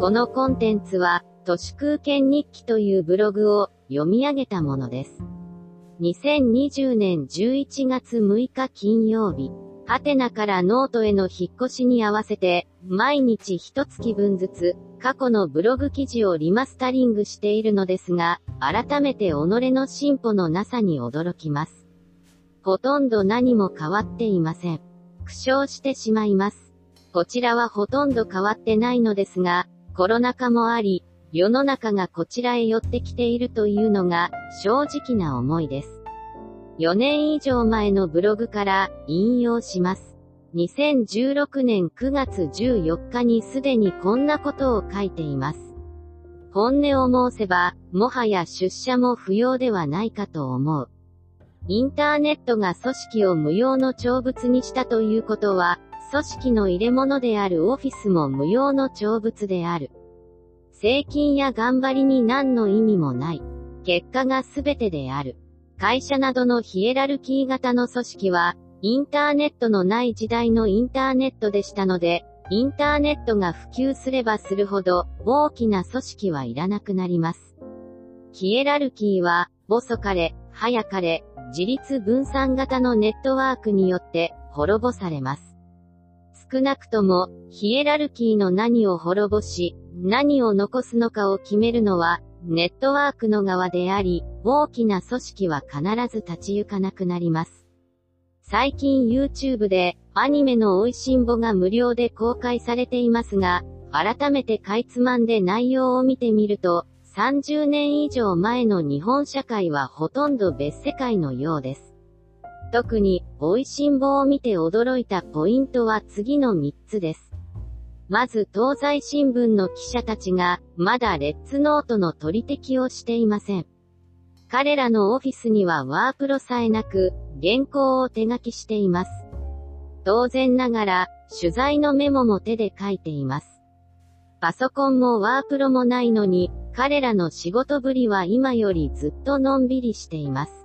このコンテンツは、都市空間日記というブログを読み上げたものです。2020年11月6日金曜日、はてなからノートへの引っ越しに合わせて、毎日一月分ずつ、過去のブログ記事をリマスタリングしているのですが、改めて己の進歩のなさに驚きます。ほとんど何も変わっていません。苦笑してしまいます。こちらはほとんど変わってないのですが、コロナ禍もあり、世の中がこちらへ寄ってきているというのが正直な思いです。4年以上前のブログから引用します。2016年9月14日にすでにこんなことを書いています。本音を申せば、もはや出社も不要ではないかと思う。インターネットが組織を無用の長物にしたということは、組織の入れ物であるオフィスも無用の長物である。税金や頑張りに何の意味もない。結果が全てである。会社などのヒエラルキー型の組織は、インターネットのない時代のインターネットでしたので、インターネットが普及すればするほど、大きな組織はいらなくなります。ヒエラルキーは、細かれ、早かれ、自立分散型のネットワークによって滅ぼされます。少なくとも、ヒエラルキーの何を滅ぼし、何を残すのかを決めるのは、ネットワークの側であり、大きな組織は必ず立ち行かなくなります。最近 YouTube でアニメの美味しんぼが無料で公開されていますが、改めてかいつまんで内容を見てみると、30年以上前の日本社会はほとんど別世界のようです。特に、美味しんぼを見て驚いたポイントは次の3つです。まず東西新聞の記者たちが、まだレッツノートの取り敵をしていません。彼らのオフィスにはワープロさえなく、原稿を手書きしています。当然ながら、取材のメモも手で書いています。パソコンもワープロもないのに、彼らの仕事ぶりは今よりずっとのんびりしています。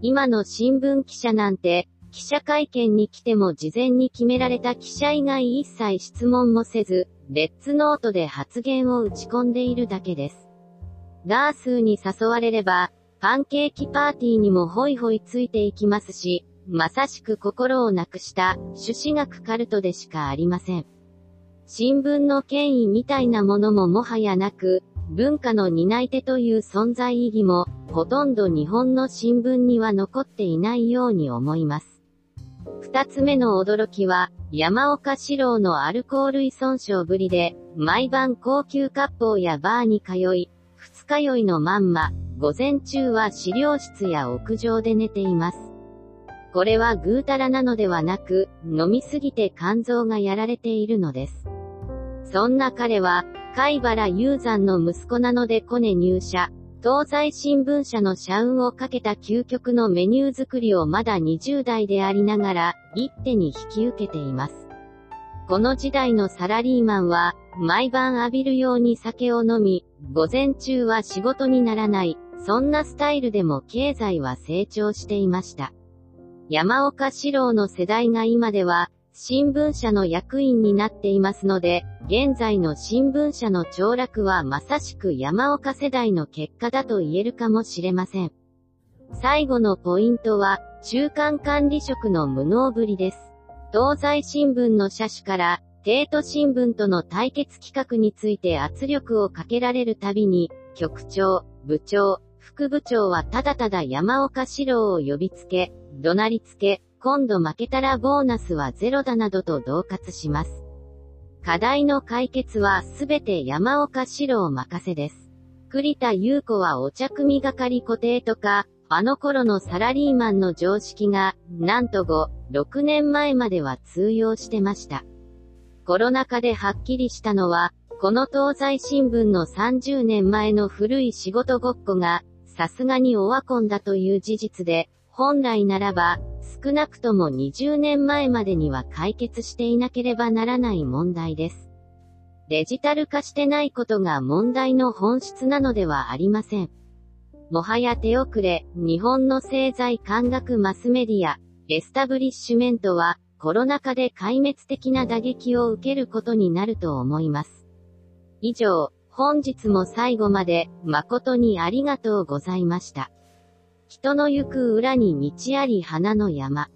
今の新聞記者なんて、記者会見に来ても事前に決められた記者以外一切質問もせず、レッツノートで発言を打ち込んでいるだけです。ガースーに誘われれば、パンケーキパーティーにもホイホイついていきますし、まさしく心をなくした朱子学カルトでしかありません。新聞の権威みたいなものももはやなく、文化の担い手という存在意義も、ほとんど日本の新聞には残っていないように思います。二つ目の驚きは、山岡四郎のアルコール依存症ぶりで、毎晩高級割烹やバーに通い、二日酔いのまんま、午前中は資料室や屋上で寝ています。これはぐうたらなのではなく、飲みすぎて肝臓がやられているのです。そんな彼は、貝原雄山の息子なのでコネ入社、東西新聞社の社運をかけた究極のメニュー作りをまだ20代でありながら、一手に引き受けています。この時代のサラリーマンは、毎晩浴びるように酒を飲み、午前中は仕事にならない、そんなスタイルでも経済は成長していました。山岡四郎の世代が今では、新聞社の役員になっていますので、現在の新聞社の凋落はまさしく山岡世代の結果だと言えるかもしれません。最後のポイントは、中間管理職の無能ぶりです。東西新聞の社主から、帝都新聞との対決企画について圧力をかけられるたびに、局長、部長、副部長はただただ山岡四郎を呼びつけ、怒鳴りつけ、今度負けたらボーナスはゼロだなどと恫喝します。課題の解決はすべて山岡四郎任せです。栗田優子はお茶組係固定とか、あの頃のサラリーマンの常識が、なんと5、6年前までは通用してました。コロナ禍ではっきりしたのは、この東西新聞の30年前の古い仕事ごっこが、さすがにオワコンだという事実で、本来ならば、少なくとも20年前までには解決していなければならない問題です。デジタル化してないことが問題の本質なのではありません。もはや手遅れ、日本の政財官学マスメディア、エスタブリッシュメントは、コロナ禍で壊滅的な打撃を受けることになると思います。以上、本日も最後まで誠にありがとうございました。人の行く裏に道あり花の山。